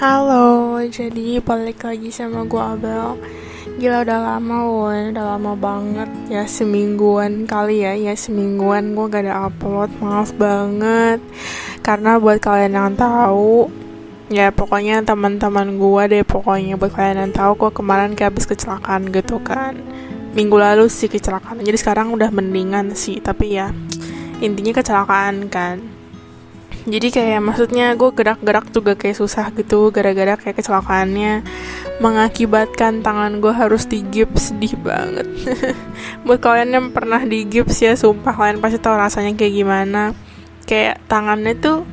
Halo, jadi balik lagi sama gue Abel. Gila udah lama woy, udah lama banget. Ya semingguan kali ya, ya semingguan gue gak ada upload. Maaf banget. Karena buat kalian yang tahu Ya pokoknya teman-teman gue deh Pokoknya buat kalian yang tahu Gue kemarin kayak habis kecelakaan gitu kan. Minggu lalu sih kecelakaan. Jadi sekarang udah mendingan sih. Tapi ya intinya kecelakaan kan jadi kayak maksudnya gue gerak-gerak juga kayak susah gitu gara-gara kayak kecelakaannya mengakibatkan tangan gue harus digips sedih banget. Buat kalian yang pernah digips ya sumpah kalian pasti tahu rasanya kayak gimana. Kayak tangannya tuh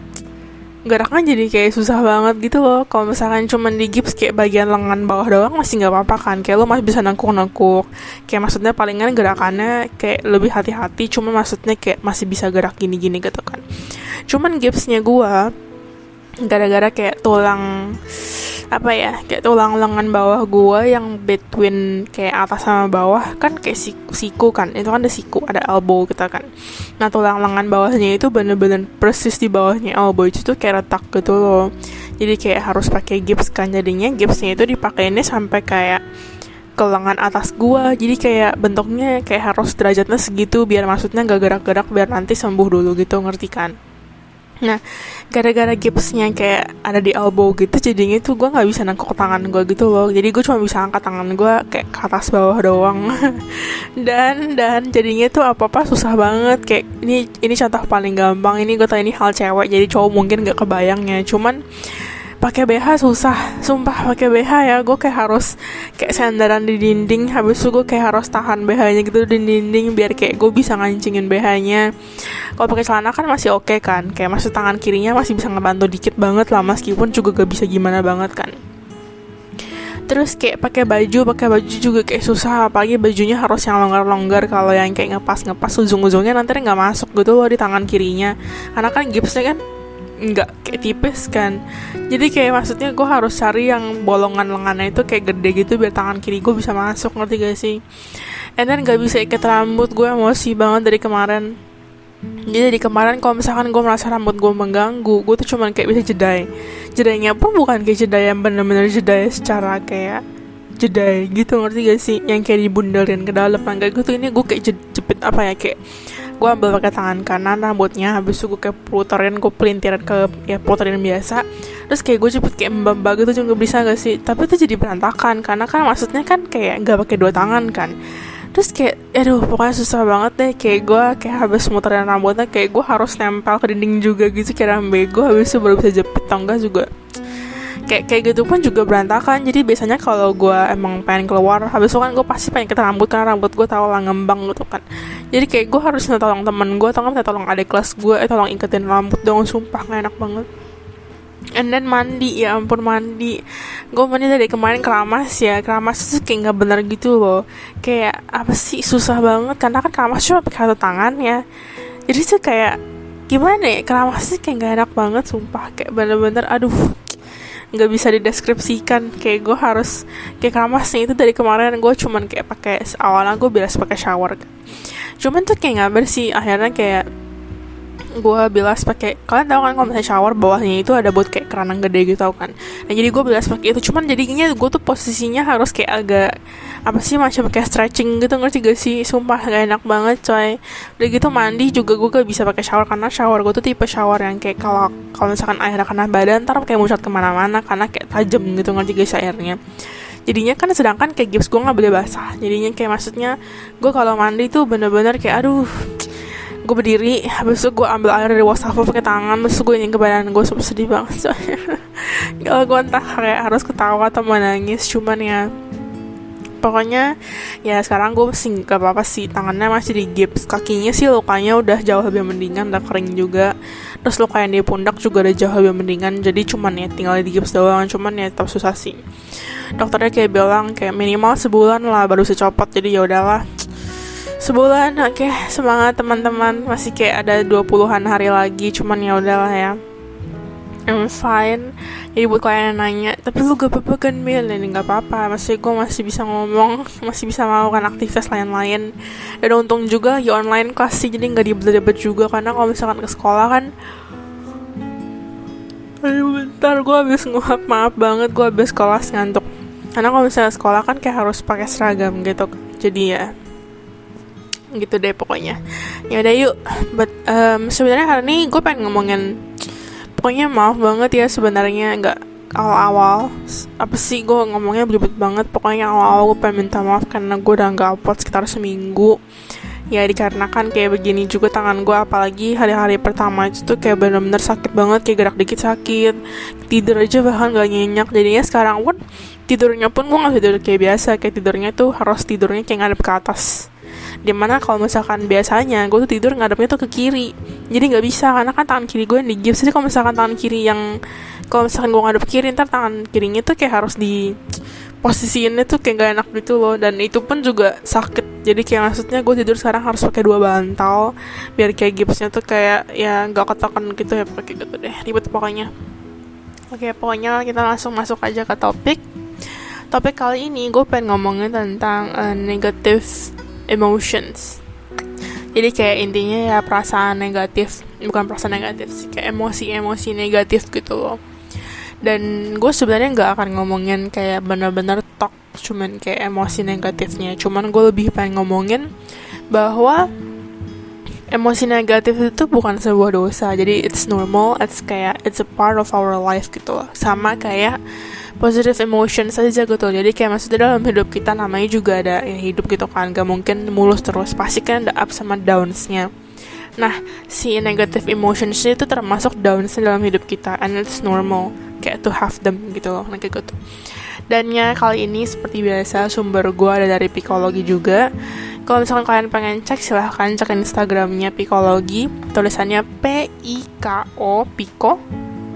geraknya jadi kayak susah banget gitu loh. Kalau misalkan cuma di gips kayak bagian lengan bawah doang masih nggak apa-apa kan. Kayak lo masih bisa nengkuk-nengkuk. Kayak maksudnya palingan gerakannya kayak lebih hati-hati cuma maksudnya kayak masih bisa gerak gini-gini gitu kan. Cuman gipsnya gue gara-gara kayak tulang apa ya kayak tulang lengan bawah gue yang between kayak atas sama bawah kan kayak siku, siku kan itu kan ada siku ada elbow kita kan. Nah tulang lengan bawahnya itu bener-bener persis di bawahnya elbow itu tuh kayak retak gitu loh. Jadi kayak harus pakai gips kan jadinya gipsnya itu dipakainya sampai kayak ke lengan atas gua. Jadi kayak bentuknya kayak harus derajatnya segitu biar maksudnya gak gerak-gerak biar nanti sembuh dulu gitu ngerti kan Nah, gara-gara gipsnya kayak ada di elbow gitu, jadinya tuh gue nggak bisa nangkuk tangan gue gitu loh. Jadi gue cuma bisa angkat tangan gue kayak ke atas bawah doang. dan dan jadinya tuh apa apa susah banget. Kayak ini ini contoh paling gampang. Ini gue tau ini hal cewek, jadi cowok mungkin gak kebayangnya. Cuman pakai BH susah. Sumpah pakai BH ya gue kayak harus kayak sandaran di dinding. Habis itu gue kayak harus tahan BH nya gitu di dinding biar kayak gue bisa ngancingin BH nya kalau pakai celana kan masih oke okay kan kayak masuk tangan kirinya masih bisa ngebantu dikit banget lah meskipun juga gak bisa gimana banget kan. Terus kayak pakai baju pakai baju juga kayak susah apalagi bajunya harus yang longgar-longgar. Kalau yang kayak ngepas ngepas ujung-ujungnya nanti nggak masuk gitu loh di tangan kirinya. Karena kan gipsnya kan nggak kayak tipis kan. Jadi kayak maksudnya gue harus cari yang bolongan lengannya itu kayak gede gitu biar tangan kiri gue bisa masuk ngerti gak sih? And then gak bisa ikat rambut gue emosi banget dari kemarin. Jadi dari kemarin kalau misalkan gue merasa rambut gue mengganggu gue tuh cuman kayak bisa jedai. Jedainya pun bukan kayak jedai yang bener-bener jedai secara kayak jedai gitu ngerti gak sih? Yang kayak dibundelin ke dalam enggak. Gitu ini gue kayak jepit apa ya kayak gue ambil pakai tangan kanan rambutnya habis itu gue kayak puterin gue pelintiran ke ya puterin biasa. Terus kayak gue cepet kayak mbak gitu juga bisa gak sih? Tapi itu jadi berantakan karena kan maksudnya kan kayak gak pakai dua tangan kan. Terus kayak aduh pokoknya susah banget deh. Kayak gue kayak habis muterin rambutnya kayak gue harus nempel ke dinding juga gitu kira bego habis itu baru bisa jepit atau enggak juga kayak kayak gitu pun juga berantakan. Jadi biasanya kalau gue emang pengen keluar habis itu kan gue pasti pengen kita rambut karena rambut gue tau lah ngembang gitu kan. Jadi kayak gue harus minta tolong temen gue atau minta tolong adik kelas gue eh tolong iketin rambut dong sumpah gak enak banget. And then mandi ya ampun mandi. Gue mandi dari kemarin keramas ya keramas tuh kayak nggak bener gitu loh. Kayak apa sih susah banget karena kan keramas cuma pakai satu tangan ya. Jadi tuh kayak gimana ya keramas sih kayak gak enak banget sumpah. Kayak bener-bener aduh nggak bisa dideskripsikan. Kayak gue harus kayak keramasnya itu dari kemarin gue cuman kayak pakai awalnya gue biasa pakai shower kan. Cuman tuh kayak nggak bersih akhirnya kayak gue bilas pakai kalian tahu kan kalau misalnya shower bawahnya itu ada buat kayak keranang gede gitu tau kan? Nah jadi gue bilas pakai itu. Cuman jadinya gue tuh posisinya harus kayak agak apa sih macam kayak stretching gitu ngerti gak sih? Sumpah gak enak banget coy. Udah gitu mandi juga gue gak bisa pakai shower karena shower gue tuh tipe shower yang kayak kalau kalau misalkan airnya kena badan ntar kayak muncrat ke mana-mana karena kayak tajam gitu ngerti gak sih airnya? Jadinya kan sedangkan kayak gips gue nggak boleh basah. Jadinya kayak maksudnya gue kalau mandi tuh bener-bener kayak aduh gue berdiri habis itu gue ambil air dari wastafel pakai tangan terus gue ingin ke badan gue sedih banget soalnya kalau gue entah kayak harus ketawa atau menangis cuman ya pokoknya ya sekarang gue masih gak apa-apa sih tangannya masih di gips kakinya sih lukanya udah jauh lebih mendingan udah kering juga. Terus luka yang di pundak juga udah jauh lebih mendingan jadi cuman ya tinggal di gips doang cuman ya tetap susah sih. Dokternya kayak bilang kayak minimal sebulan lah baru bisa copot jadi ya udahlah sebulan oke. Okay. semangat teman-teman. Masih kayak ada 20-an hari lagi cuman ya udahlah ya. I'm fine. Jadi buat kalian yang nanya tapi lu gak apa-apa kan Mil? Ini gak apa-apa. Masih gue masih bisa ngomong masih bisa melakukan aktivitas lain-lain. Dan untung juga ya online kelas sih jadi gak dibet-bet juga. Karena kalau misalkan ke sekolah kan Ayo bentar gue habis nguap. Maaf banget gue habis kelas ngantuk. Karena kalau misalnya sekolah kan kayak harus pakai seragam gitu. Jadi ya gitu deh pokoknya. Ya udah yuk. But um, sebenarnya hari ini gue pengen ngomongin pokoknya maaf banget ya sebenarnya nggak awal-awal. Apa sih gue ngomongnya belibet banget. Pokoknya awal-awal gue pengen minta maaf karena gue udah nggak upload sekitar seminggu. Ya dikarenakan kayak begini juga tangan gue apalagi hari-hari pertama itu tuh kayak bener-bener sakit banget kayak gerak dikit sakit. Tidur aja bahkan gak nyenyak. Jadinya sekarang pun tidurnya pun gue gak tidur kayak biasa. Kayak tidurnya tuh harus tidurnya kayak ngadep ke atas di mana kalau misalkan biasanya gue tuh tidur ngadepnya tuh ke kiri. Jadi nggak bisa karena kan tangan kiri gue yang digips jadi kalau misalkan tangan kiri yang kalau misalkan gue ngadep kiri ntar tangan kirinya tuh kayak harus di posisinya tuh kayak gak enak gitu loh. Dan itu pun juga sakit. Jadi kayak maksudnya gue tidur sekarang harus pakai dua bantal biar kayak gipsnya tuh kayak ya gak ketokan gitu ya. Pakai gitu deh ribet pokoknya. Oke pokoknya kita langsung masuk aja ke topik. Topik kali ini gue pengen ngomongin tentang uh, negative emotions. Jadi kayak intinya ya perasaan negatif bukan perasaan negatif sih kayak emosi-emosi negatif gitu loh. Dan gue sebenarnya nggak akan ngomongin kayak bener-bener talk cuman kayak emosi negatifnya. Cuman gue lebih pengen ngomongin bahwa emosi negatif itu bukan sebuah dosa. Jadi it's normal. It's kayak it's a part of our life gitu loh. Sama kayak positive emotion saja gitu jadi kayak maksudnya dalam hidup kita namanya juga ada ya hidup gitu kan. Gak mungkin mulus terus. Pasti kan ada up sama downsnya. Nah si negative emotions itu termasuk downsnya dalam hidup kita. And it's normal. Kayak to have them gitu loh. Nah kayak gitu dan ya kali ini seperti biasa sumber gue ada dari psikologi juga. Kalau misalkan kalian pengen cek silahkan cek instagramnya psikologi tulisannya P I K O Piko.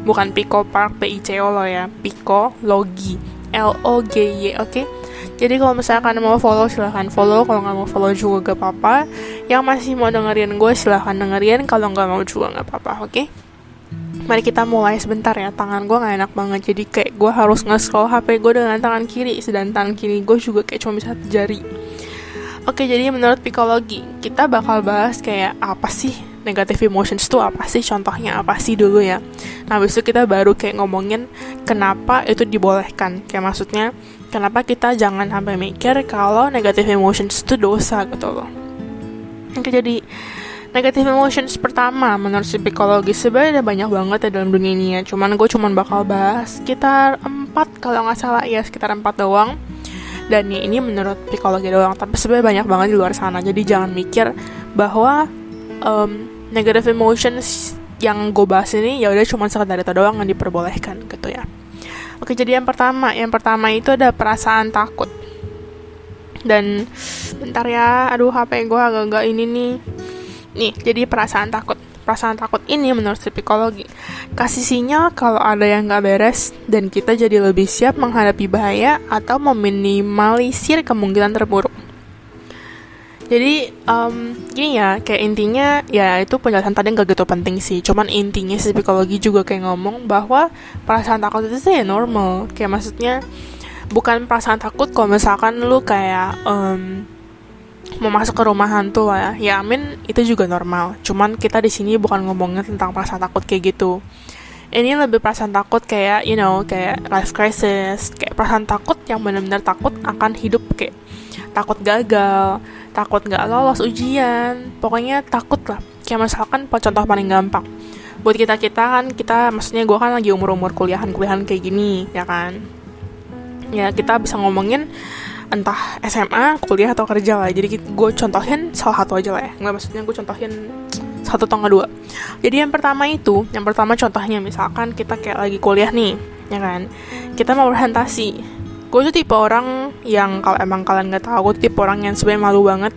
Bukan Pico Park P I C O lo ya. Piko Logi L O G Y oke? Okay? jadi kalau misalkan mau follow silahkan follow. Kalau nggak mau follow juga gak apa-apa. Yang masih mau dengerin gue silahkan dengerin. Kalau nggak mau juga nggak apa-apa oke? okay? Mari kita mulai sebentar ya. Tangan gue gak enak banget. Jadi kayak gue harus nge-scroll HP gue dengan tangan kiri Sedangkan tangan kiri gue juga kayak cuma bisa jari. Oke jadi menurut psikologi Kita bakal bahas kayak apa sih Negative emotions itu apa sih? Contohnya apa sih dulu ya? Nah habis itu kita baru kayak ngomongin Kenapa itu dibolehkan. Kayak maksudnya Kenapa kita jangan sampai mikir Kalau negative emotions itu dosa gitu loh. Oke jadi Negative emotions pertama menurut psikologi sebenarnya ada banyak banget ya dalam dunia ini ya. Cuman gue cuman bakal bahas sekitar 4 kalau nggak salah ya sekitar 4 doang. Dan ya, ini menurut psikologi doang. Tapi sebenarnya banyak banget di luar sana. Jadi jangan mikir bahwa um, negative emotions yang gue bahas ini ya udah cuma sekedar itu doang yang diperbolehkan gitu ya. Oke jadi yang pertama, yang pertama itu ada perasaan takut. Dan bentar ya, aduh HP gue agak-agak ini nih Nih, jadi perasaan takut. Perasaan takut ini menurut psikologi kasih sinyal kalau ada yang gak beres dan kita jadi lebih siap menghadapi bahaya atau meminimalisir kemungkinan terburuk. Jadi um, gini ya, kayak intinya ya itu penjelasan tadi gak gitu penting sih. Cuman intinya psikologi juga kayak ngomong bahwa perasaan takut itu ya normal. Kayak maksudnya bukan perasaan takut kalau misalkan lu kayak um, mau masuk ke rumah hantu lah ya. Ya amin itu juga normal. Cuman kita di sini bukan ngomongin tentang perasaan takut kayak gitu. Ini lebih perasaan takut kayak you know kayak life crisis, kayak perasaan takut yang benar-benar takut akan hidup kayak takut gagal, takut nggak lolos ujian, pokoknya takut lah. Kayak misalkan contoh paling gampang, buat kita kita kan kita maksudnya gue kan lagi umur umur kuliahan kuliahan kayak gini ya kan, ya kita bisa ngomongin entah SMA, kuliah atau kerja lah. Jadi gue contohin salah satu aja lah ya. Nggak maksudnya gue contohin satu atau dua. Jadi yang pertama itu, yang pertama contohnya misalkan kita kayak lagi kuliah nih, ya kan. Kita mau presentasi. Gue tuh tipe orang yang kalau emang kalian nggak tahu, gue tipe orang yang sebenarnya malu banget.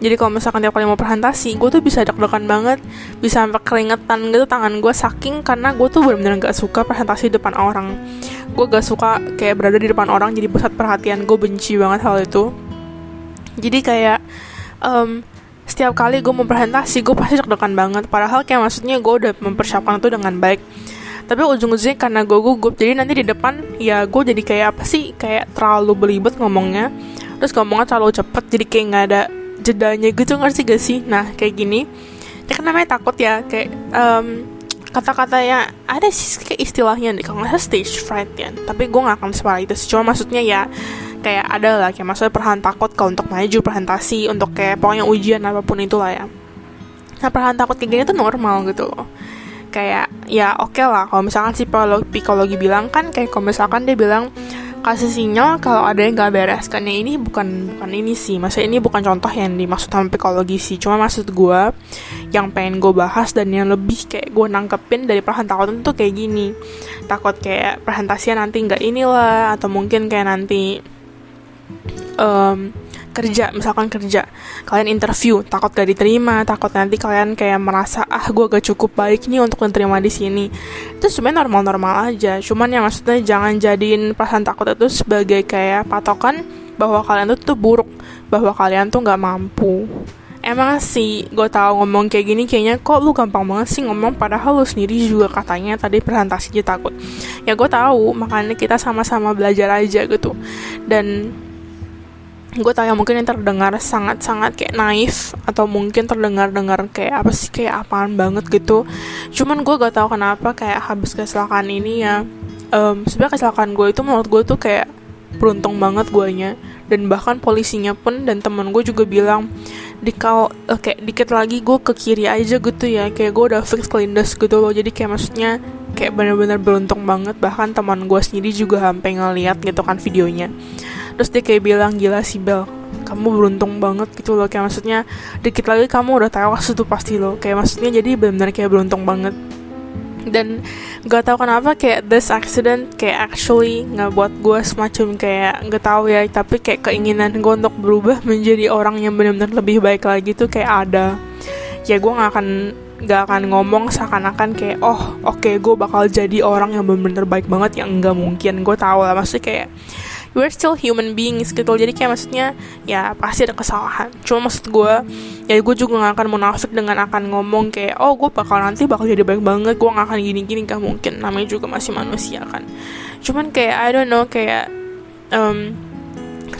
Jadi kalau misalkan tiap kali mau presentasi, gue tuh bisa deg-degan banget, bisa sampai keringetan gitu tangan gue saking karena gue tuh benar-benar nggak suka presentasi depan orang gue gak suka kayak berada di depan orang jadi pusat perhatian. Gue benci banget hal itu. Jadi kayak um, setiap kali gue mau presentasi gue pasti deg-degan banget. Padahal kayak maksudnya gue udah mempersiapkan itu dengan baik. Tapi ujung-ujungnya karena gue gugup jadi nanti di depan ya gue jadi kayak apa sih? Kayak terlalu belibet ngomongnya. Terus ngomongnya terlalu cepet jadi kayak nggak ada jedanya gitu ngerti gak sih? Nah kayak gini. Ya kan namanya takut ya kayak um, kata-katanya ada sih kayak istilahnya deh kalau nggak stage fright ya. Tapi gue nggak akan separah itu sih. Cuma maksudnya ya kayak ada lah kayak maksudnya perlahan takut kalau untuk maju presentasi untuk kayak pokoknya ujian apa pun itulah ya. Nah perlahan takut kayak gini tuh normal gitu loh. Kayak ya oke okay lah kalau misalkan si psikologi bilang kan kayak kalau misalkan dia bilang kasih sinyal kalau ada yang gak beres ya ini bukan bukan ini sih. Maksudnya ini bukan contoh yang dimaksud sama psikologi sih. Cuma maksud gue yang pengen gue bahas dan yang lebih kayak gue nangkepin dari perasaan takut itu kayak gini. Takut kayak presentasinya nanti nggak inilah atau mungkin kayak nanti um, kerja misalkan kerja kalian interview takut gak diterima takut nanti kalian kayak merasa ah gue gak cukup baik nih untuk diterima di sini itu sebenarnya normal-normal aja cuman ya maksudnya jangan jadiin perasaan takut itu sebagai kayak patokan bahwa kalian tuh tuh buruk bahwa kalian tuh nggak mampu Emang sih, gue tahu ngomong kayak gini kayaknya kok lu gampang banget sih ngomong padahal lu sendiri juga katanya tadi presentasinya takut. Ya gue tahu, makanya kita sama-sama belajar aja gitu. Dan gue tanya mungkin yang terdengar sangat-sangat kayak naif atau mungkin terdengar-dengar kayak apa sih kayak apaan banget gitu? Cuman gue gak tahu kenapa kayak habis kecelakaan ini ya um, sebenarnya kecelakaan gue itu menurut gue tuh kayak beruntung banget guanya. Dan bahkan polisinya pun dan temen gue juga bilang di kau uh, kayak dikit lagi gue ke kiri aja gitu ya kayak gue udah fix kelindas gitu loh. Jadi kayak maksudnya kayak bener-bener beruntung banget. Bahkan teman gue sendiri juga sampai ngeliat gitu kan videonya terus dia kayak bilang gila sih Bel kamu beruntung banget gitu loh. Kayak maksudnya dikit lagi kamu udah tewas itu pasti loh. Kayak maksudnya jadi benar-benar kayak beruntung banget. Dan gak tau kenapa kayak this accident kayak actually nggak buat gue semacam kayak gak tau ya tapi kayak keinginan gue untuk berubah menjadi orang yang benar-benar lebih baik lagi tuh kayak ada. Ya gue nggak akan gak akan ngomong seakan-akan kayak oh oke okay, gue bakal jadi orang yang benar-benar baik banget. Yang nggak mungkin gue tahu lah. Maksudnya kayak we're still human beings gitu. Jadi kayak maksudnya ya pasti ada kesalahan. Cuma maksud gue ya gue juga gak akan munafik dengan akan ngomong kayak oh gue bakal nanti bakal jadi baik banget. Gue gak akan gini-gini. Gak mungkin. Namanya juga masih manusia kan. Cuman kayak I don't know kayak um,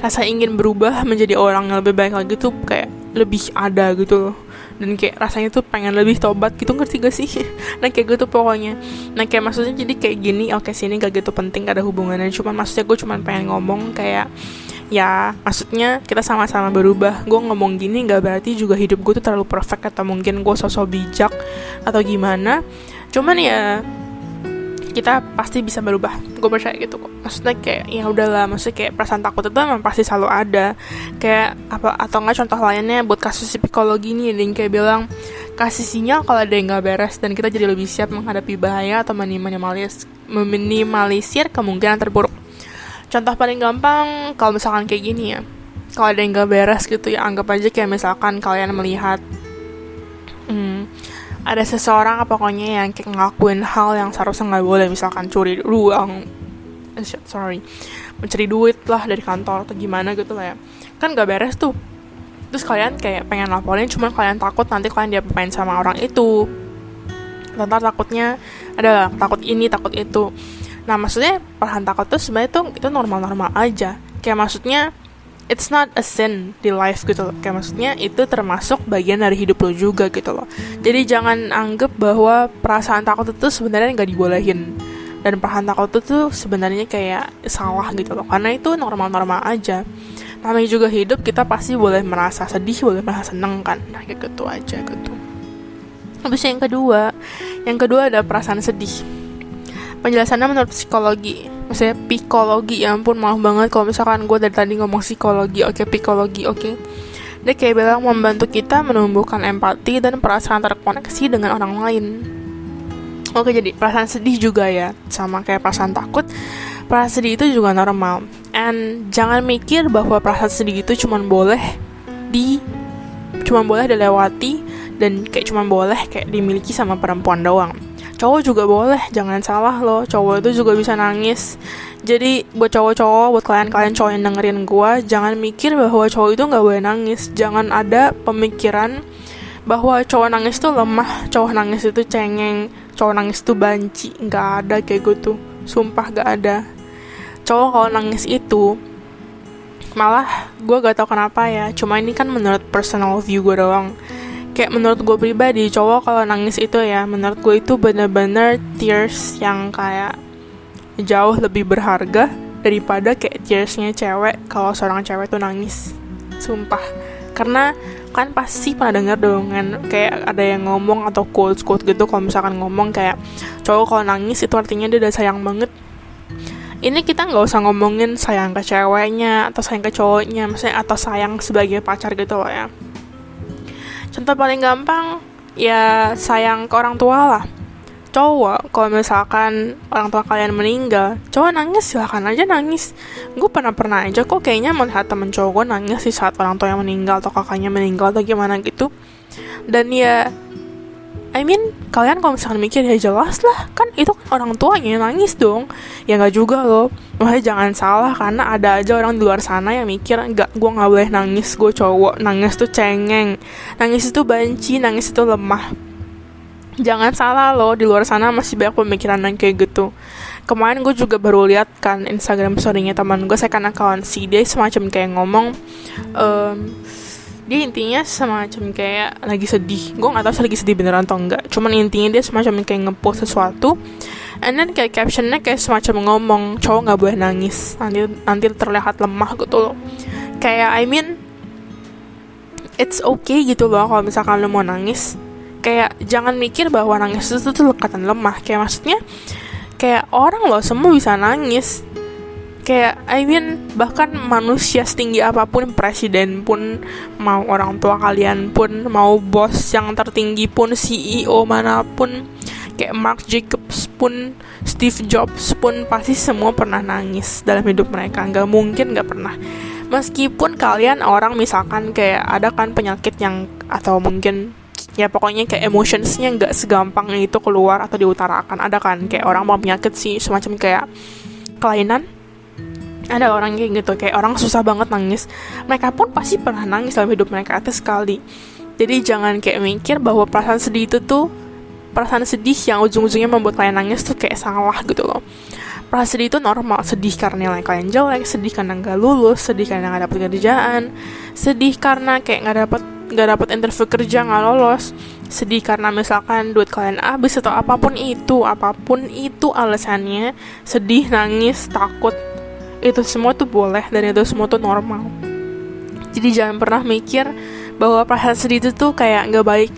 rasa ingin berubah menjadi orang yang lebih baik lagi tuh kayak lebih ada gitu loh dan kayak rasanya tuh pengen lebih tobat gitu ngerti gak sih? Nah kayak gitu pokoknya. Nah kayak maksudnya jadi kayak gini oke sini gak gitu penting gak ada hubungannya. Cuma maksudnya gue cuma pengen ngomong kayak ya maksudnya kita sama-sama berubah. Gue ngomong gini gak berarti juga hidup gue tuh terlalu perfect atau mungkin gue sosok bijak atau gimana. Cuman ya kita pasti bisa berubah. Gue percaya gitu kok. Maksudnya kayak ya udahlah maksudnya kayak perasaan takut itu emang pasti selalu ada. Kayak apa atau enggak contoh lainnya buat kasus psikologi ini yang kayak bilang kasih sinyal kalau ada yang nggak beres dan kita jadi lebih siap menghadapi bahaya atau minimalisir meminimalisir kemungkinan terburuk. Contoh paling gampang kalau misalkan kayak gini ya. Kalau ada yang nggak beres gitu ya anggap aja kayak misalkan kalian melihat ada seseorang pokoknya yang kayak ngelakuin hal yang seharusnya nggak boleh misalkan curi uang eh, sorry mencuri duit lah dari kantor atau gimana gitu lah ya. Kan gak beres tuh. Terus kalian kayak pengen laporin cuma kalian takut nanti kalian diapain sama orang itu. Ntar takutnya ada takut ini takut itu. Nah maksudnya perlahan takut tuh sebenarnya tuh itu normal-normal aja. Kayak maksudnya it's not a sin di life gitu loh. Kayak maksudnya itu termasuk bagian dari hidup lo juga gitu loh. Jadi jangan anggap bahwa perasaan takut itu sebenarnya nggak dibolehin. Dan perasaan takut itu sebenarnya kayak salah gitu loh. Karena itu normal-normal aja. Namanya juga hidup kita pasti boleh merasa sedih boleh merasa seneng kan. Nah kayak gitu aja gitu. Habis yang kedua yang kedua ada perasaan sedih penjelasannya menurut psikologi. Maksudnya psikologi ya ampun maaf banget kalau misalkan gue dari tadi ngomong psikologi oke okay, psikologi oke. Okay. dia kayak bilang membantu kita menumbuhkan empati dan perasaan terkoneksi dengan orang lain. Oke okay, jadi perasaan sedih juga ya sama kayak perasaan takut. Perasaan sedih itu juga normal. And jangan mikir bahwa perasaan sedih itu cuma boleh di cuma boleh dilewati dan kayak cuma boleh kayak dimiliki sama perempuan doang cowok juga boleh jangan salah loh cowok itu juga bisa nangis. Jadi buat cowok-cowok buat kalian-kalian cowok yang dengerin gue jangan mikir bahwa cowok itu nggak boleh nangis. Jangan ada pemikiran bahwa cowok nangis tuh lemah cowok nangis itu cengeng cowok nangis tuh banci. Nggak ada kayak gitu. Sumpah gak ada. Cowok kalau nangis itu malah gue gak tau kenapa ya. Cuma ini kan menurut personal view gue doang kayak menurut gue pribadi cowok kalau nangis itu ya menurut gue itu bener-bener tears yang kayak jauh lebih berharga daripada kayak tearsnya cewek kalau seorang cewek tuh nangis. Sumpah. Karena kan pasti pernah denger dong kan kayak ada yang ngomong atau quotes quote gitu kalau misalkan ngomong kayak cowok kalau nangis itu artinya dia udah sayang banget. Ini kita nggak usah ngomongin sayang ke ceweknya atau sayang ke cowoknya maksudnya atau sayang sebagai pacar gitu loh ya contoh paling gampang ya sayang ke orang tua lah. Cowok kalau misalkan orang tua kalian meninggal cowok nangis silahkan aja nangis. Gue pernah pernah aja kok kayaknya melihat temen cowok gue nangis di saat orang tua yang meninggal atau kakaknya meninggal atau gimana gitu. Dan ya I mean kalian kalau misalkan mikir ya jelas lah kan itu kan orang tuanya yang nangis dong. Ya nggak juga loh. Makanya jangan salah karena ada aja orang di luar sana yang mikir nggak gue nggak boleh nangis gue cowok. Nangis tuh cengeng. Nangis itu banci nangis itu lemah. Jangan salah loh di luar sana masih banyak pemikiran yang kayak gitu. Kemarin gue juga baru lihat kan Instagram storynya teman gue saya kan account si dia semacam kayak ngomong um, dia intinya semacam kayak lagi sedih. Gue nggak tahu lagi sedih beneran atau enggak cuman intinya dia semacam kayak ngepost sesuatu and then kayak captionnya kayak semacam ngomong cowok nggak boleh nangis. Nanti nanti terlihat lemah gitu loh. Kayak I mean it's okay gitu loh kalau misalkan lo mau nangis. Kayak jangan mikir bahwa nangis itu tuh lekatan lemah. Kayak maksudnya kayak orang loh semua bisa nangis kayak I mean bahkan manusia setinggi apa pun presiden pun mau orang tua kalian pun mau bos yang tertinggi pun CEO mana pun kayak Mark Jacobs pun Steve Jobs pun pasti semua pernah nangis dalam hidup mereka. Nggak mungkin nggak pernah. Meskipun kalian orang misalkan kayak ada kan penyakit yang atau mungkin ya pokoknya kayak emotionsnya nggak segampang itu keluar atau diutarakan. Ada kan kayak orang mau penyakit sih semacam kayak kelainan ada orang kayak gitu kayak orang susah banget nangis. Mereka pun pasti pernah nangis dalam hidup mereka atas sekali. Jadi jangan kayak mikir bahwa perasaan sedih itu tuh perasaan sedih yang ujung-ujungnya membuat kalian nangis tuh kayak salah gitu loh. Perasaan sedih itu normal sedih karena nilai kalian jelek sedih karena nggak lulus sedih karena nggak dapet kerjaan sedih karena kayak nggak dapet nggak dapat interview kerja nggak lolos sedih karena misalkan duit kalian habis atau apa pun itu apa pun itu alasannya sedih nangis takut itu semua tuh boleh dan itu semua tuh normal. Jadi jangan pernah mikir bahwa perasaan sedih itu tuh kayak nggak baik.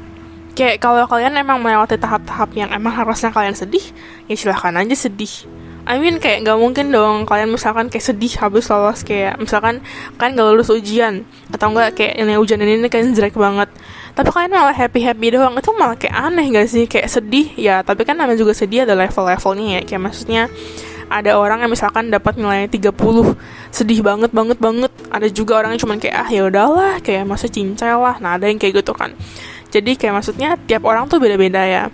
Kayak kalau kalian emang melewati tahap-tahap yang emang harusnya kalian sedih ya silahkan aja sedih. I mean kayak nggak mungkin dong kalian misalkan kayak sedih habis lolos kayak misalkan kalian gak lulus ujian atau enggak kayak ini ujian ini, ini kalian jelek banget. Tapi kalian malah happy happy doang itu malah kayak aneh gak sih? Kayak sedih ya tapi kan namanya juga sedih ada level-levelnya ya kayak maksudnya ada orang yang misalkan dapat nilai 30 sedih banget banget banget ada juga orang yang cuman kayak ah ya udahlah kayak masa cincai lah nah ada yang kayak gitu kan jadi kayak maksudnya tiap orang tuh beda-beda ya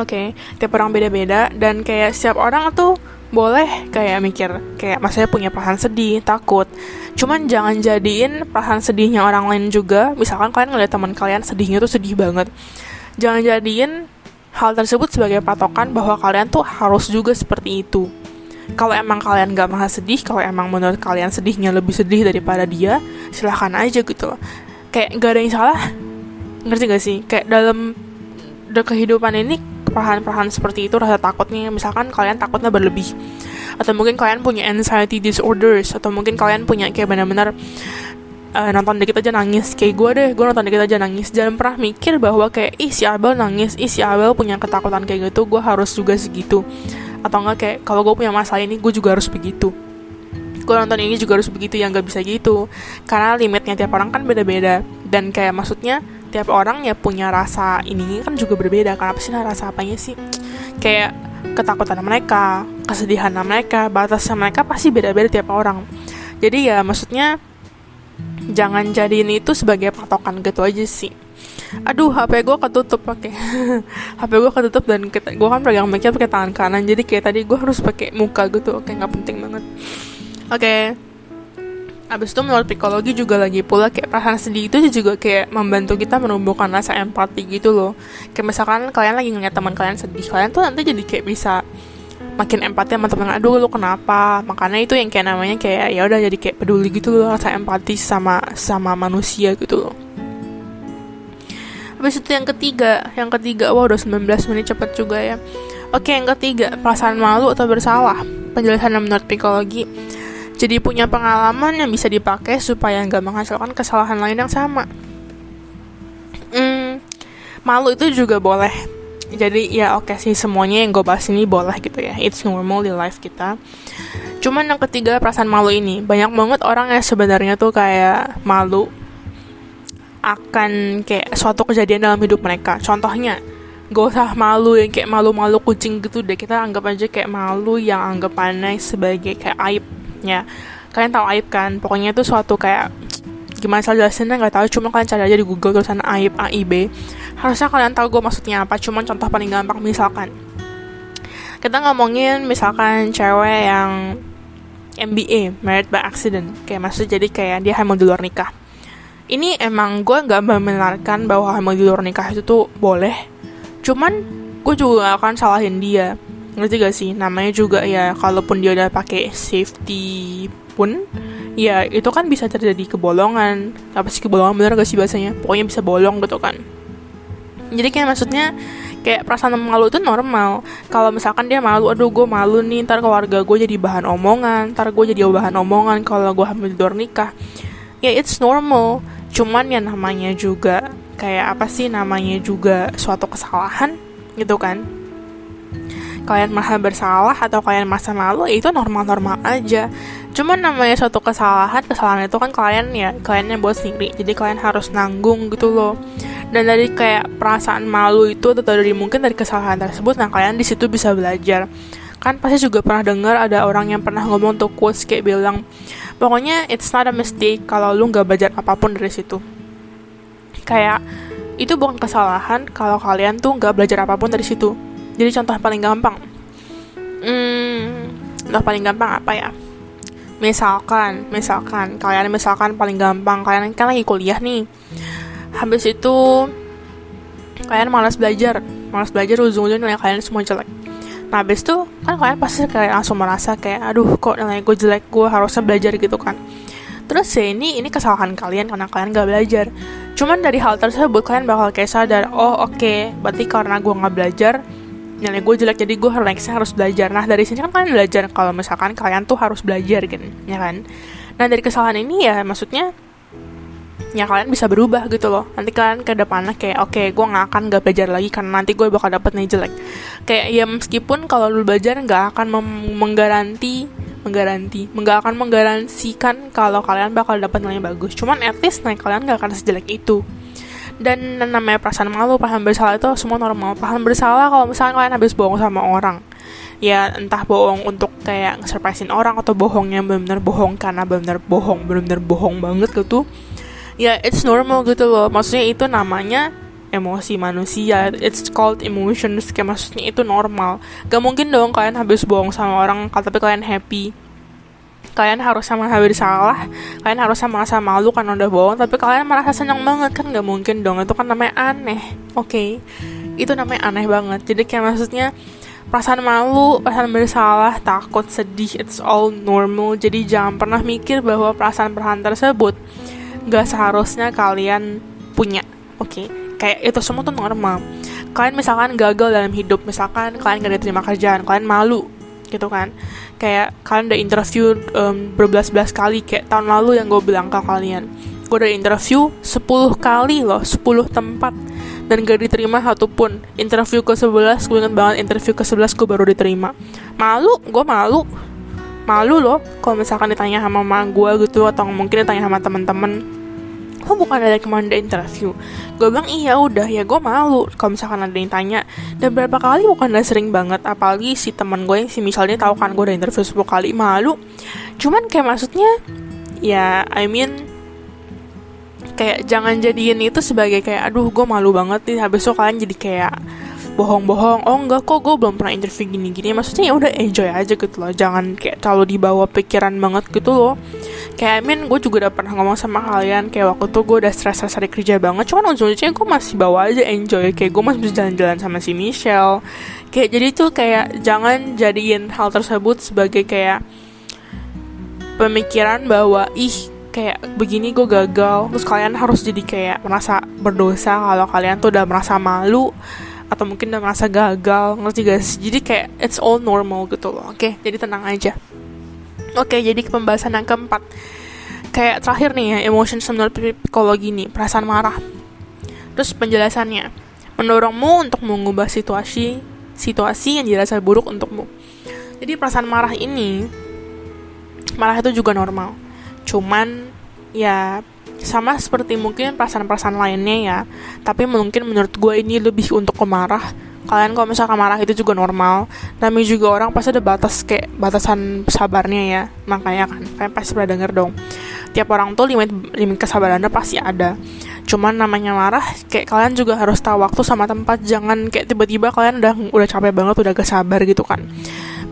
Oke, okay, tiap orang beda-beda dan kayak setiap orang tuh boleh kayak mikir kayak masanya punya perasaan sedih, takut. Cuman jangan jadiin perasaan sedihnya orang lain juga. Misalkan kalian ngeliat teman kalian sedihnya tuh sedih banget. Jangan jadiin hal tersebut sebagai patokan bahwa kalian tuh harus juga seperti itu. Kalau emang kalian gak merasa sedih, kalau emang menurut kalian sedihnya lebih sedih daripada dia, silahkan aja gitu Kayak gak ada yang salah, ngerti gak sih? Kayak dalam kehidupan ini perlahan-perlahan seperti itu rasa takutnya misalkan kalian takutnya berlebih atau mungkin kalian punya anxiety disorders atau mungkin kalian punya kayak benar-benar uh, nonton dikit aja nangis. Kayak gue deh gue nonton dikit aja nangis. Jangan pernah mikir bahwa kayak ih si Abel nangis ih si Abel punya ketakutan kayak gitu. Gue harus juga segitu. Atau enggak kayak kalau gue punya masalah ini gue juga harus begitu. Gue nonton ini juga harus begitu yang gak bisa gitu. Karena limitnya tiap orang kan beda-beda. Dan kayak maksudnya tiap orang ya punya rasa ini kan juga berbeda. Apa sih rasa apanya sih? Kayak ketakutan mereka kesedihan mereka batasnya mereka pasti beda-beda tiap orang. Jadi ya maksudnya jangan jadiin itu sebagai patokan gitu aja sih aduh HP gue ketutup pakai HP gue ketutup dan gue kan pegang mic pakai tangan kanan jadi kayak tadi gue harus pakai muka gitu oke nggak penting banget oke okay. Abis itu menurut psikologi juga lagi pula kayak perasaan sedih itu juga kayak membantu kita menumbuhkan rasa empati gitu loh. Kayak misalkan kalian lagi ngeliat teman kalian sedih, kalian tuh nanti jadi kayak bisa makin empati sama teman aduh lu kenapa? Makanya itu yang kayak namanya kayak ya udah jadi kayak peduli gitu loh rasa empati sama sama manusia gitu loh. Habis itu yang ketiga yang ketiga wah udah 19 menit cepet juga ya. Oke yang ketiga perasaan malu atau bersalah? Penjelasan menurut psikologi. Jadi punya pengalaman yang bisa dipakai supaya nggak menghasilkan kesalahan lain yang sama. Hmm, malu itu juga boleh jadi ya oke okay sih semuanya yang gue bahas ini boleh gitu ya. It's normal di life kita. Cuman yang ketiga perasaan malu ini. Banyak banget orang yang sebenarnya tuh kayak malu akan kayak suatu kejadian dalam hidup mereka. Contohnya gak usah malu yang kayak malu-malu kucing gitu deh. Kita anggap aja kayak malu yang anggap aneh sebagai kayak aib ya kalian tahu aib kan? Pokoknya itu suatu kayak gimana saya jelasinnya nggak tahu. Cuma kalian cari aja di Google tulisan aib AIB harusnya kalian tahu gue maksudnya apa cuma contoh paling gampang misalkan. Kita ngomongin misalkan cewek yang MBA married by accident. Kayak maksud jadi kayak dia hamil di luar nikah. Ini emang gue nggak membenarkan bahwa hamil di luar nikah itu tuh boleh. Cuman gue juga akan salahin dia. Ngerti gak sih? Namanya juga ya kalaupun dia udah pakai safety pun ya itu kan bisa terjadi kebolongan. Apa sih kebolongan bener gak sih bahasanya? Pokoknya bisa bolong gitu kan. Jadi kayak maksudnya kayak perasaan malu itu normal. Kalau misalkan dia malu aduh gue malu nih ntar keluarga gue jadi bahan omongan ntar gue jadi bahan omongan kalau gue hamil di luar nikah. Ya it's normal. Cuman ya namanya juga kayak apa sih? Namanya juga suatu kesalahan gitu kan kalian merasa bersalah atau kalian merasa malu ya itu normal-normal aja. Cuman namanya suatu kesalahan kesalahan itu kan kalian ya kalian yang buat sendiri. Jadi kalian harus nanggung gitu loh. Dan dari kayak perasaan malu itu atau dari mungkin dari kesalahan tersebut nah kalian di situ bisa belajar. Kan pasti juga pernah dengar ada orang yang pernah ngomong tuh quotes kayak bilang pokoknya it's not a mistake kalau lu nggak belajar apa pun dari situ. Kayak itu bukan kesalahan kalau kalian tuh nggak belajar apa pun dari situ jadi contoh paling gampang. Hmm, contoh paling gampang apa ya? Misalkan misalkan kalian misalkan paling gampang kalian kan lagi kuliah nih. Habis itu kalian malas belajar malas belajar ujung-ujungnya nilai kalian semua jelek. Nah habis itu kan kalian pasti kayak langsung merasa kayak aduh kok nilai gue jelek gue harusnya belajar gitu kan. Terus ya ini ini kesalahan kalian karena kalian gak belajar. Cuman dari hal tersebut kalian bakal kayak sadar oh oke okay, berarti karena gue gak belajar nilai gue jelek jadi gue nextnya harus belajar. Nah dari sini kan kalian belajar kalau misalkan kalian tuh harus belajar gitu ya kan? Nah dari kesalahan ini ya maksudnya ya kalian bisa berubah gitu loh. Nanti kalian ke depannya kayak oke okay, gue nggak akan gak belajar lagi karena nanti gue bakal dapet nih jelek. Kayak ya meskipun kalau lu belajar nggak akan menggaranti menggaranti nggak akan menggaransikan kalau kalian bakal dapat nilai bagus. Cuman at least nih kalian gak akan sejelek itu dan namanya perasaan malu perasaan bersalah itu semua normal. Perasaan bersalah kalau misalnya kalian habis bohong sama orang. Ya entah bohong untuk kayak surprisein orang atau bohongnya benar-benar bohong karena benar-benar bohong benar-benar bohong banget gitu. Ya it's normal gitu loh. Maksudnya itu namanya emosi manusia. It's called emotions. Kayak maksudnya itu normal. Gak mungkin dong kalian habis bohong sama orang tapi kalian happy kalian harus sama hampir salah kalian harus sama merasa malu kan udah bohong tapi kalian merasa senang banget kan nggak mungkin dong itu kan namanya aneh oke okay? itu namanya aneh banget jadi kayak maksudnya perasaan malu, perasaan bersalah, takut, sedih, it's all normal. Jadi jangan pernah mikir bahwa perasaan-perasaan tersebut gak seharusnya kalian punya. Oke, okay? kayak itu semua tuh normal. Kalian misalkan gagal dalam hidup, misalkan kalian gak diterima kerjaan, kalian malu, gitu kan. Kayak kalian udah interview um, berbelas-belas kali kayak tahun lalu yang gue bilang ke kalian. Gue udah interview 10 kali loh 10 tempat dan gak diterima satupun. Interview ke 11 gue inget banget interview ke 11 gue baru diterima. Malu gue malu. Malu loh kalau misalkan ditanya sama mama gue gitu atau mungkin ditanya sama temen-temen kok bukan ada kemarin ada interview? Gue bilang iya udah. Ya gue malu kalau misalkan ada yang tanya. Dan berapa kali bukan udah sering banget apalagi si teman gue yang si misalnya tahu kan gue udah interview 10 kali malu. Cuman kayak maksudnya ya I mean kayak jangan jadiin itu sebagai kayak aduh gue malu banget nih habis itu kalian jadi kayak bohong-bohong. Oh enggak kok gue belum pernah interview gini-gini. Maksudnya ya udah enjoy aja gitu loh. Jangan kayak terlalu dibawa pikiran banget gitu loh. Kayak I mean gue juga udah pernah ngomong sama kalian. Kayak waktu tuh gue udah stres stres kerja banget. Cuman ujung-ujungnya gue masih bawa aja enjoy. Kayak gue masih bisa jalan-jalan sama si Michelle. Kayak jadi tuh kayak jangan jadiin hal tersebut sebagai kayak pemikiran bahwa ih kayak begini gue gagal. Terus kalian harus jadi kayak merasa berdosa kalau kalian tuh udah merasa malu atau mungkin udah merasa gagal ngerti guys jadi kayak it's all normal gitu loh oke? Jadi tenang aja. Oke jadi ke pembahasan yang keempat. Kayak terakhir nih ya emotion sebenarnya psikologi nih perasaan marah. Terus penjelasannya mendorongmu untuk mengubah situasi situasi yang dirasa buruk untukmu. Jadi perasaan marah ini marah itu juga normal. Cuman ya sama seperti mungkin perasaan-perasaan lainnya ya. Tapi mungkin menurut gue ini lebih untuk kemarah. Kalian kalau misalkan marah itu juga normal. Tapi juga orang pasti ada batas kayak batasan sabarnya ya. Makanya kan kalian pasti pernah denger dong. Tiap orang tuh limit limit kesabarannya pasti ada. Cuman namanya marah kayak kalian juga harus tahu waktu sama tempat. Jangan kayak tiba-tiba kalian udah udah capek banget udah gak sabar gitu kan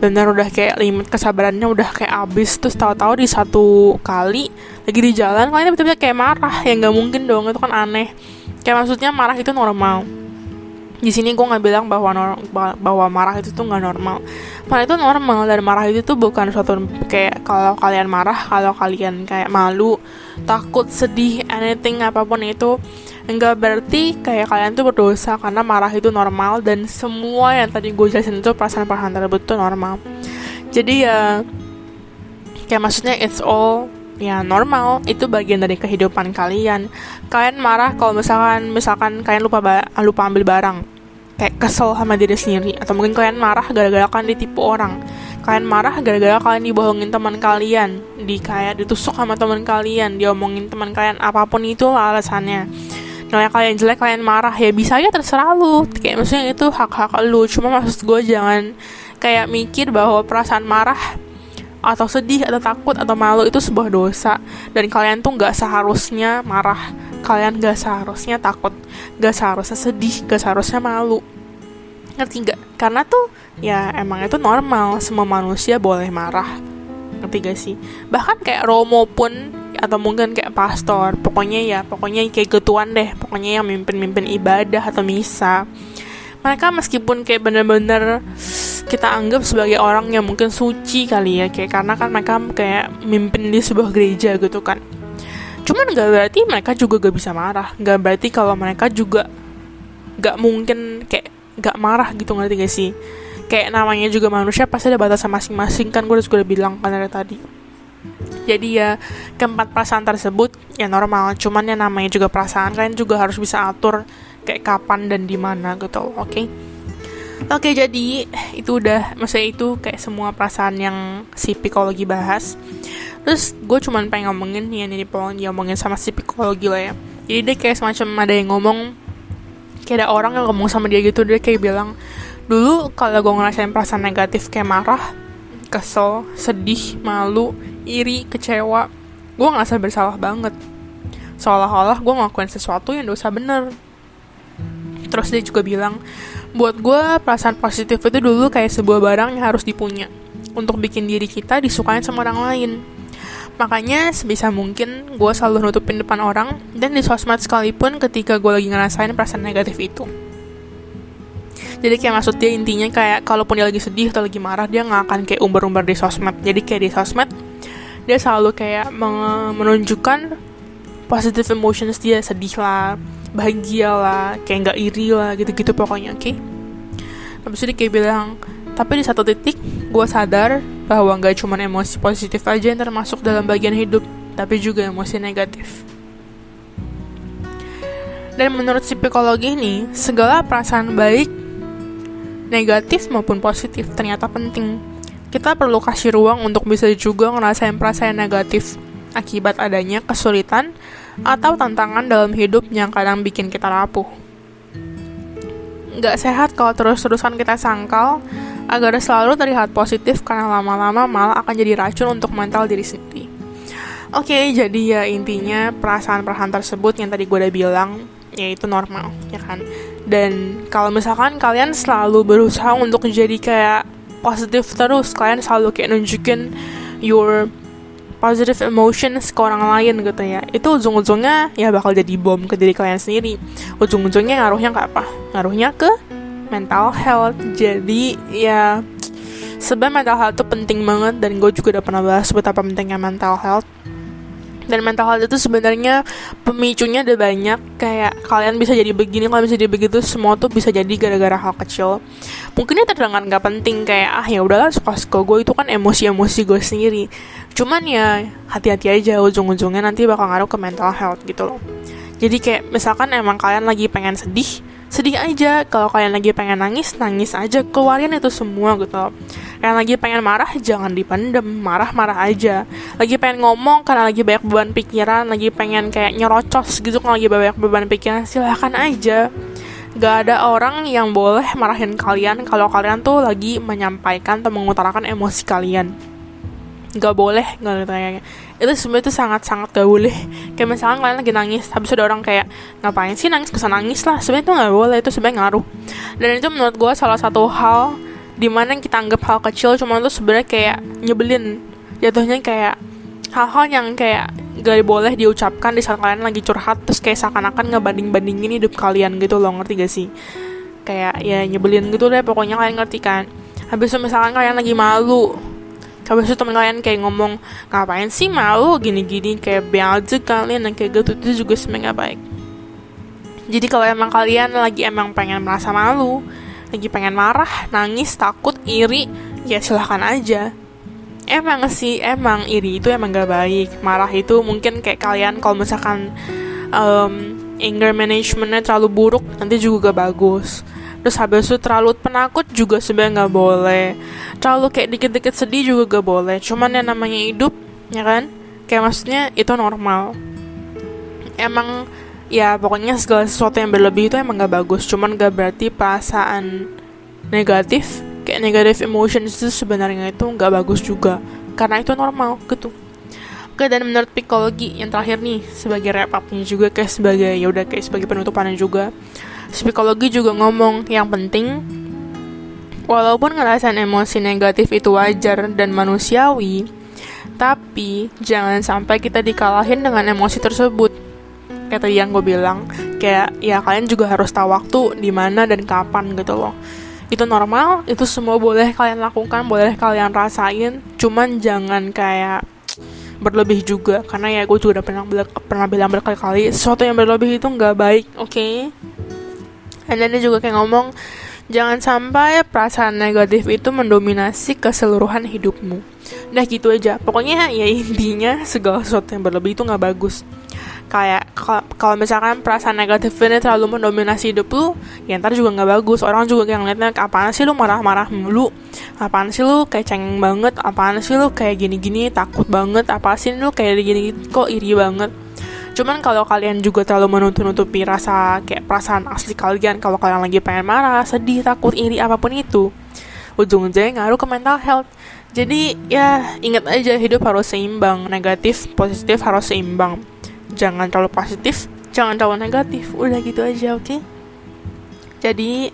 bener udah kayak limit kesabarannya udah kayak abis. Terus tahu-tahu di satu kali lagi di jalan kalian tiba-tiba kayak marah. Ya nggak mungkin dong itu kan aneh. Kayak maksudnya marah itu normal. Di sini gue nggak bilang bahwa bahwa marah itu tuh nggak normal. Marah itu normal dan marah itu tuh bukan suatu kayak kalau kalian marah kalau kalian kayak malu takut sedih anything apa pun itu Enggak berarti kayak kalian tuh berdosa karena marah itu normal dan semua yang tadi gue jelasin itu perasaan-perasaan tersebut tuh normal. Jadi ya kayak maksudnya it's all ya normal. Itu bagian dari kehidupan kalian. Kalian marah kalau misalkan misalkan kalian lupa lupa ambil barang. Kayak kesel sama diri sendiri. Atau mungkin kalian marah gara-gara kalian ditipu orang. Kalian marah gara-gara kalian dibohongin teman kalian. Di kayak ditusuk sama teman kalian diomongin teman kalian apa pun itu alasannya Nah kalian jelek kalian marah ya bisa aja terserah lu. Kayak maksudnya itu hak hak lu. Cuma maksud gue jangan kayak mikir bahwa perasaan marah atau sedih atau takut atau malu itu sebuah dosa. Dan kalian tuh nggak seharusnya marah. Kalian gak seharusnya takut. Gak seharusnya sedih. Gak seharusnya malu. Ngerti nggak? Karena tuh ya emang itu normal. Semua manusia boleh marah. Ngerti gak sih? Bahkan kayak Romo pun atau mungkin kayak pastor pokoknya ya pokoknya kayak ketuaan deh pokoknya yang mimpin-mimpin ibadah atau misa. Mereka meskipun kayak bener-bener kita anggap sebagai orang yang mungkin suci kali ya kayak karena kan mereka kayak mimpin di sebuah gereja gitu kan. Cuman gak berarti mereka juga gak bisa marah gak berarti kalau mereka juga gak mungkin kayak gak marah gitu ngerti gak sih? Kayak namanya juga manusia pasti ada batasan masing-masing kan gue udah bilang kan dari tadi jadi ya keempat perasaan tersebut ya normal. Cuman ya namanya juga perasaan kalian juga harus bisa atur kayak kapan dan di mana gitu oke? Okay? oke okay, jadi itu udah maksudnya itu kayak semua perasaan yang si psikologi bahas. Terus gue cuman pengen ngomongin ya ini ngomongin sama si psikologi lah ya. Jadi dia kayak semacam ada yang ngomong kayak ada orang yang ngomong sama dia gitu dia kayak bilang dulu kalau gue ngerasain perasaan negatif kayak marah kesel sedih malu iri, kecewa, gue ngerasa bersalah banget. Seolah-olah gue ngelakuin sesuatu yang dosa bener. Terus dia juga bilang, buat gue perasaan positif itu dulu kayak sebuah barang yang harus dipunya untuk bikin diri kita disukain sama orang lain. Makanya sebisa mungkin gue selalu nutupin depan orang dan di sosmed sekalipun ketika gue lagi ngerasain perasaan negatif itu. Jadi kayak maksud dia intinya kayak kalaupun dia lagi sedih atau lagi marah dia nggak akan kayak umbar-umbar di sosmed. Jadi kayak di sosmed dia selalu kayak menunjukkan positive emotions dia sedih lah bahagia lah kayak nggak iri lah gitu-gitu pokoknya oke okay? habis itu kayak bilang tapi di satu titik gue sadar bahwa nggak cuma emosi positif aja yang termasuk dalam bagian hidup tapi juga emosi negatif dan menurut si psikologi ini segala perasaan baik negatif maupun positif ternyata penting kita perlu kasih ruang untuk bisa juga ngerasain perasaan negatif akibat adanya kesulitan atau tantangan dalam hidup yang kadang bikin kita rapuh. Gak sehat kalau terus-terusan kita sangkal agar selalu terlihat positif karena lama-lama malah akan jadi racun untuk mental diri sendiri. Oke, okay, jadi ya intinya perasaan-perasaan tersebut yang tadi gue udah bilang yaitu normal, ya kan? Dan kalau misalkan kalian selalu berusaha untuk jadi kayak positif terus kalian selalu kayak nunjukin your positive emotions ke orang lain gitu ya. Itu ujung-ujungnya ya bakal jadi bom ke diri kalian sendiri. Ujung-ujungnya ngaruhnya ke apa? Ngaruhnya ke mental health. Jadi ya sebenarnya mental health itu penting banget dan gue juga udah pernah bahas betapa pentingnya mental health dan mental health itu sebenarnya pemicunya ada banyak. Kayak kalian bisa jadi begini kalian bisa jadi begitu semua tuh bisa jadi gara-gara hal kecil. Mungkin ini terdengar nggak penting kayak ah ya udahlah suka suka gue itu kan emosi-emosi gue sendiri. Cuman ya hati-hati aja ujung-ujungnya nanti bakal ngaruh ke mental health gitu loh. Jadi kayak misalkan emang kalian lagi pengen sedih sedih aja. Kalau kalian lagi pengen nangis nangis aja. Keluarin itu semua gitu. Kalian lagi pengen marah jangan dipendem. Marah marah aja. Lagi pengen ngomong karena lagi banyak beban pikiran. Lagi pengen kayak nyerocos gitu kalau lagi banyak beban pikiran silahkan aja. Gak ada orang yang boleh marahin kalian kalau kalian tuh lagi menyampaikan atau mengutarakan emosi kalian gak boleh nggak kayak itu sebenarnya itu sangat sangat gak boleh. Kayak misalnya kalian lagi nangis habis ada orang kayak ngapain sih nangis? Kesan nangis lah. Sebenarnya itu nggak boleh itu sebenarnya ngaruh. Dan itu menurut gue salah satu hal di mana kita anggap hal kecil cuma itu sebenarnya kayak nyebelin. Jatuhnya kayak hal-hal yang kayak gak boleh diucapkan di saat kalian lagi curhat terus kayak seakan-akan ngebanding-bandingin hidup kalian gitu loh ngerti gak sih? Kayak ya nyebelin gitu deh pokoknya kalian ngerti kan. Habis itu misalkan kalian lagi malu habis itu temen kalian kayak ngomong ngapain sih malu? Gini-gini kayak aja kalian yang kayak gitu. Itu juga sebenarnya baik. Jadi kalau emang kalian lagi emang pengen merasa malu lagi pengen marah nangis takut iri ya silahkan aja. Emang sih emang iri itu emang gak baik. Marah itu mungkin kayak kalian kalau misalkan um, anger managementnya terlalu buruk nanti juga gak bagus terus habis itu terlalu penakut juga sebenarnya nggak boleh. Terlalu kayak dikit-dikit sedih juga gak boleh. Cuman yang namanya hidup ya kan? Kayak maksudnya itu normal. Emang ya pokoknya segala sesuatu yang berlebih itu emang gak bagus. Cuman gak berarti perasaan negatif kayak negatif emotion itu sebenarnya itu nggak bagus juga. Karena itu normal gitu. Oke dan menurut psikologi yang terakhir nih sebagai wrap upnya juga kayak sebagai ya udah kayak sebagai penutupannya juga psikologi juga ngomong yang penting walaupun ngerasain emosi negatif itu wajar dan manusiawi tapi jangan sampai kita dikalahin dengan emosi tersebut. Kayak tadi yang gue bilang kayak ya kalian juga harus tahu waktu di mana dan kapan gitu loh. Itu normal itu semua boleh kalian lakukan boleh kalian rasain cuman jangan kayak berlebih juga. Karena ya gue juga udah pernah pernah bilang berkali-kali sesuatu yang berlebih itu nggak baik oke? okay? Dan dia juga kayak ngomong jangan sampai perasaan negatif itu mendominasi keseluruhan hidupmu. Nah gitu aja. Pokoknya ya intinya segala sesuatu yang berlebih itu nggak bagus. Kayak kalau misalkan perasaan negatif ini terlalu mendominasi hidup lu ya ntar juga nggak bagus. Orang juga kayak ngeliatnya apaan sih lu marah-marah mulu? Apaan sih lu kayak cengeng banget? Apaan sih lu kayak gini-gini? Takut banget? Apa sih lu kayak gini, -gini kok iri banget Cuman kalau kalian juga terlalu menutup-nutupi rasa kayak perasaan asli kalian kalau kalian lagi pengen marah, sedih, takut, iri apa pun itu, ujung-ujungnya ngaruh ke mental health. Jadi ya ingat aja hidup harus seimbang, negatif, positif harus seimbang. Jangan terlalu positif, jangan terlalu negatif. Udah gitu aja, oke? Okay? Jadi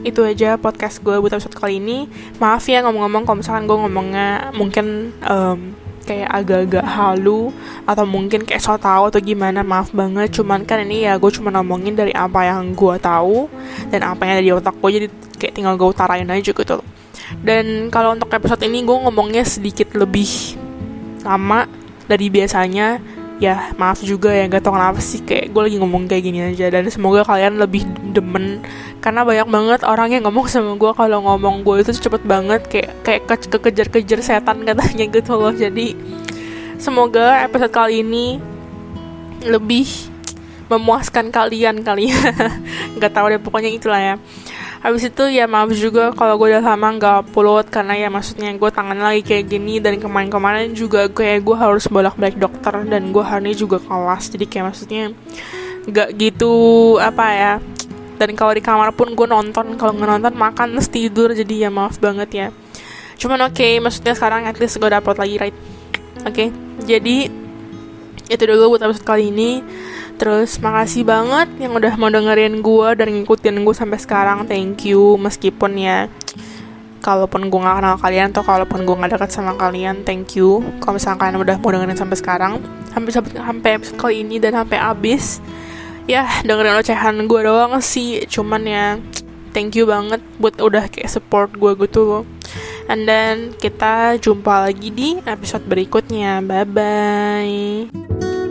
itu aja podcast gue buat episode kali ini. Maaf ya ngomong-ngomong kalau misalkan gue ngomongnya mungkin um, kayak agak-agak halu atau mungkin kayak so tau atau gimana maaf banget. Cuman kan ini ya gue cuma ngomongin dari apa yang gue tahu dan apa yang ada di otak gue jadi kayak tinggal gue utarain aja gitu loh. Dan kalau untuk episode ini gue ngomongnya sedikit lebih lama dari biasanya ya maaf juga ya gak tau kenapa sih kayak gue lagi ngomong kayak gini aja. Dan semoga kalian lebih demen karena banyak banget orang yang ngomong sama gue kalau ngomong gue itu cepet banget kayak kayak ke kekejar-kejar setan katanya gitu loh. Jadi semoga episode kali ini lebih memuaskan kalian kali ya. Nggak tahu deh pokoknya itulah ya habis itu ya maaf juga kalau gue udah lama nggak upload karena ya maksudnya gue tangan lagi kayak gini dan kemarin-kemarin juga kayak gue harus bolak-balik dokter dan gue hari ini juga kelas. Jadi kayak maksudnya nggak gitu apa ya dan kalau di kamar pun gue nonton kalau nggak nonton makan terus tidur jadi ya maaf banget ya. Cuman oke okay, maksudnya sekarang at least gue upload lagi right? Oke okay? jadi itu dulu buat episode kali ini Terus makasih banget yang udah mau dengerin gue dan ngikutin gue sampai sekarang. Thank you meskipun ya kalaupun gue gak kenal kalian atau kalaupun gue gak dekat sama kalian, thank you. Kalau misalnya kalian udah mau dengerin sampai sekarang, sampai sampai episode kali ini dan sampai abis, ya dengerin ocehan gue doang sih. Cuman ya thank you banget buat udah kayak support gue gitu loh. And then kita jumpa lagi di episode berikutnya. Bye bye.